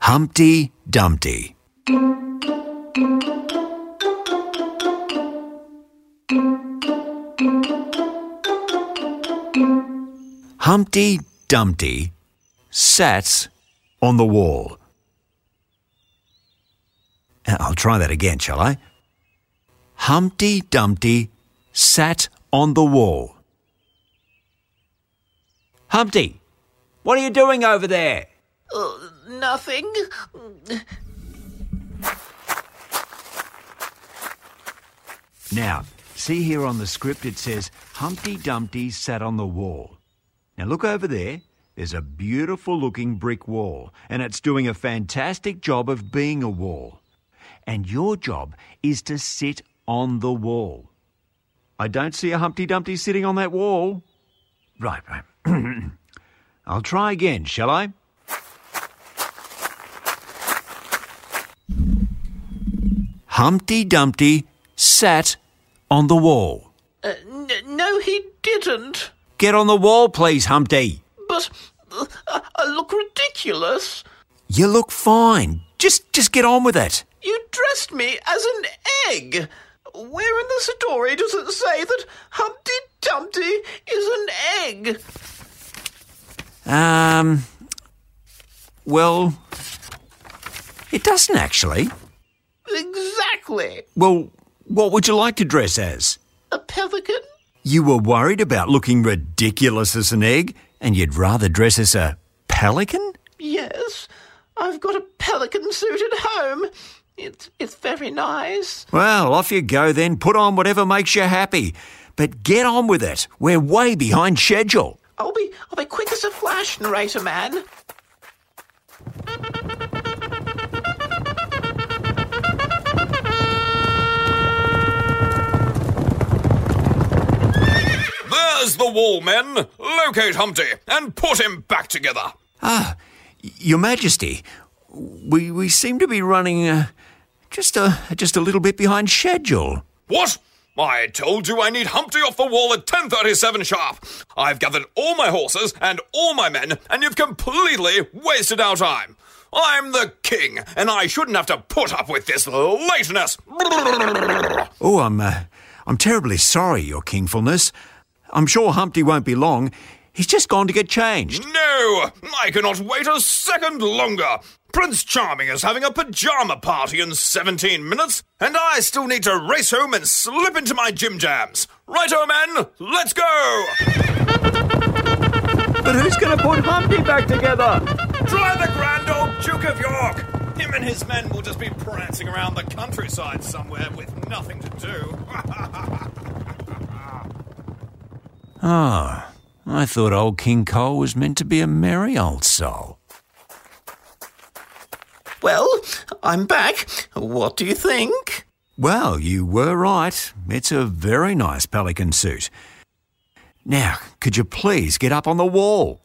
Humpty Dumpty. Humpty Dumpty sat on the wall. Uh, I'll try that again, shall I? Humpty Dumpty sat on the wall. Humpty, what are you doing over there? Uh, nothing. Now, see here on the script it says Humpty Dumpty sat on the wall. Now look over there. There's a beautiful looking brick wall, and it's doing a fantastic job of being a wall. And your job is to sit on the wall. I don't see a Humpty Dumpty sitting on that wall. Right, right. I'll try again, shall I? Humpty Dumpty sat on the wall. Uh, n- no, he didn't. Get on the wall, please, Humpty. But uh, I look ridiculous. You look fine. Just just get on with it. You dressed me as an egg. Where in the story does it say that Humpty Dumpty is an egg? Um well it doesn't actually. Exactly. Well, what would you like to dress as? A pelican? You were worried about looking ridiculous as an egg, and you'd rather dress as a pelican? Yes. I've got a pelican suit at home. It's it's very nice. Well, off you go then. Put on whatever makes you happy. But get on with it. We're way behind schedule. I'll be I'll be quick as a flash, narrator man. There's the wall, men. Locate Humpty and put him back together. Ah, Your Majesty, we we seem to be running uh, just a just a little bit behind schedule. What? I told you I need Humpty off the wall at 10:37 sharp. I've gathered all my horses and all my men, and you've completely wasted our time. I'm the king, and I shouldn't have to put up with this lateness. Oh, I'm uh, I'm terribly sorry, Your Kingfulness. I'm sure Humpty won't be long. He's just gone to get changed. No, I cannot wait a second longer. Prince Charming is having a pajama party in 17 minutes, and I still need to race home and slip into my gym jams. Righto, men, let's go! But who's going to put Humpty back together? Try the grand old Duke of York. Him and his men will just be prancing around the countryside somewhere with nothing to do. Oh, I thought old King Cole was meant to be a merry old soul. Well, I'm back. What do you think? Well, you were right. It's a very nice pelican suit. Now, could you please get up on the wall?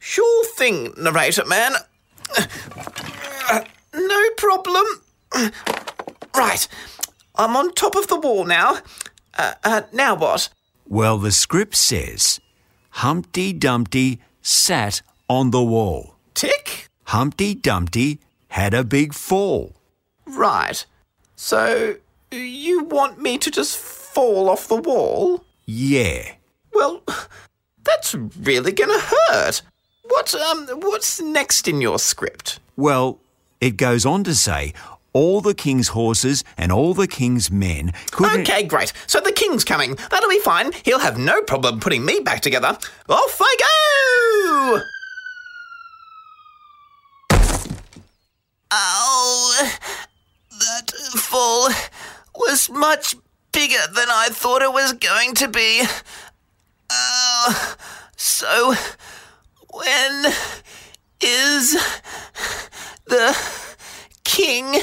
Sure thing, narrator man. No problem. Right, I'm on top of the wall now. Uh, uh, now what? Well, the script says Humpty Dumpty sat on the wall. Tick? Humpty Dumpty had a big fall. Right. So, you want me to just fall off the wall? Yeah. Well, that's really gonna hurt. What, um, what's next in your script? Well, it goes on to say all the king's horses and all the king's men couldn't. Okay, great. So the king's coming. That'll be fine. He'll have no problem putting me back together. Off I go! Oh, that fall was much bigger than I thought it was going to be. So when is the king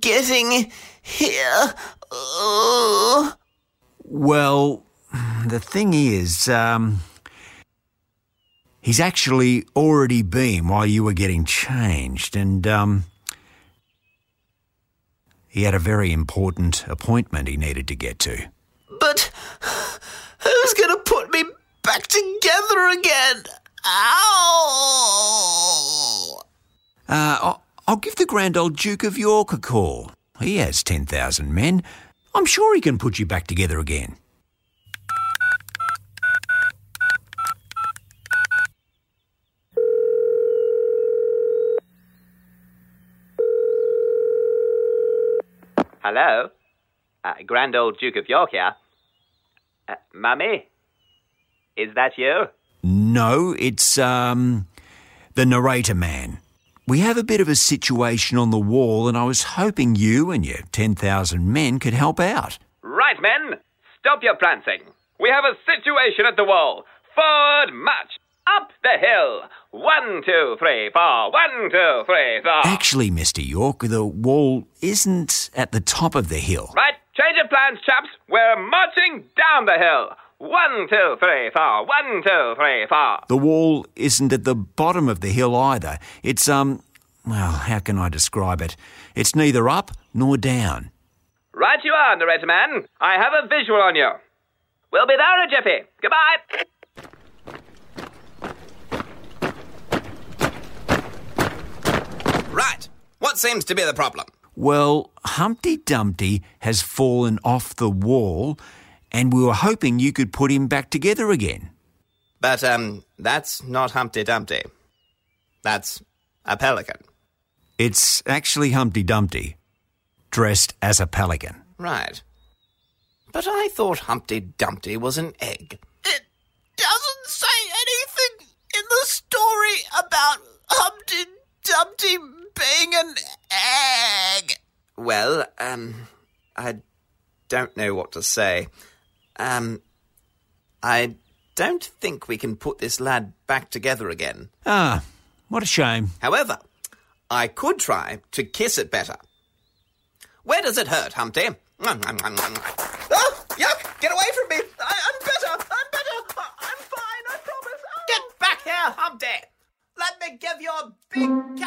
getting here? Oh. Well, the thing is, um. He's actually already been while you were getting changed, and, um. He had a very important appointment he needed to get to. But who's going to put me back together again? Ow! Uh, I'll, I'll give the Grand Old Duke of York a call. He has 10,000 men. I'm sure he can put you back together again. Hello? Uh, Grand Old Duke of York here. Uh, Mummy? Is that you? No, it's, um, the narrator man. We have a bit of a situation on the wall, and I was hoping you and your 10,000 men could help out. Right, men! Stop your prancing. We have a situation at the wall. Forward march! Up the hill! One, two, three, four. One, two, three, four. Actually, Mr. York, the wall isn't at the top of the hill. Right, change of plans, chaps. We're marching down the hill. One, two, three, four. One, two, three, four. The wall isn't at the bottom of the hill either. It's, um, well, how can I describe it? It's neither up nor down. Right you are, narrator man. I have a visual on you. We'll be there in a jiffy. Goodbye. Right. What seems to be the problem? Well, Humpty Dumpty has fallen off the wall, and we were hoping you could put him back together again. But, um, that's not Humpty Dumpty. That's a pelican. It's actually Humpty Dumpty, dressed as a pelican. Right. But I thought Humpty Dumpty was an egg. It doesn't say anything in the story about Humpty Dumpty being an egg. Well, um, I don't know what to say. Um, I don't think we can put this lad back together again. Ah, what a shame. However, I could try to kiss it better. Where does it hurt, Humpty? Oh, yuck! Get away from me! I, I'm better! I'm better! I'm fine, I promise! Get back here, Humpty! Let me give you a big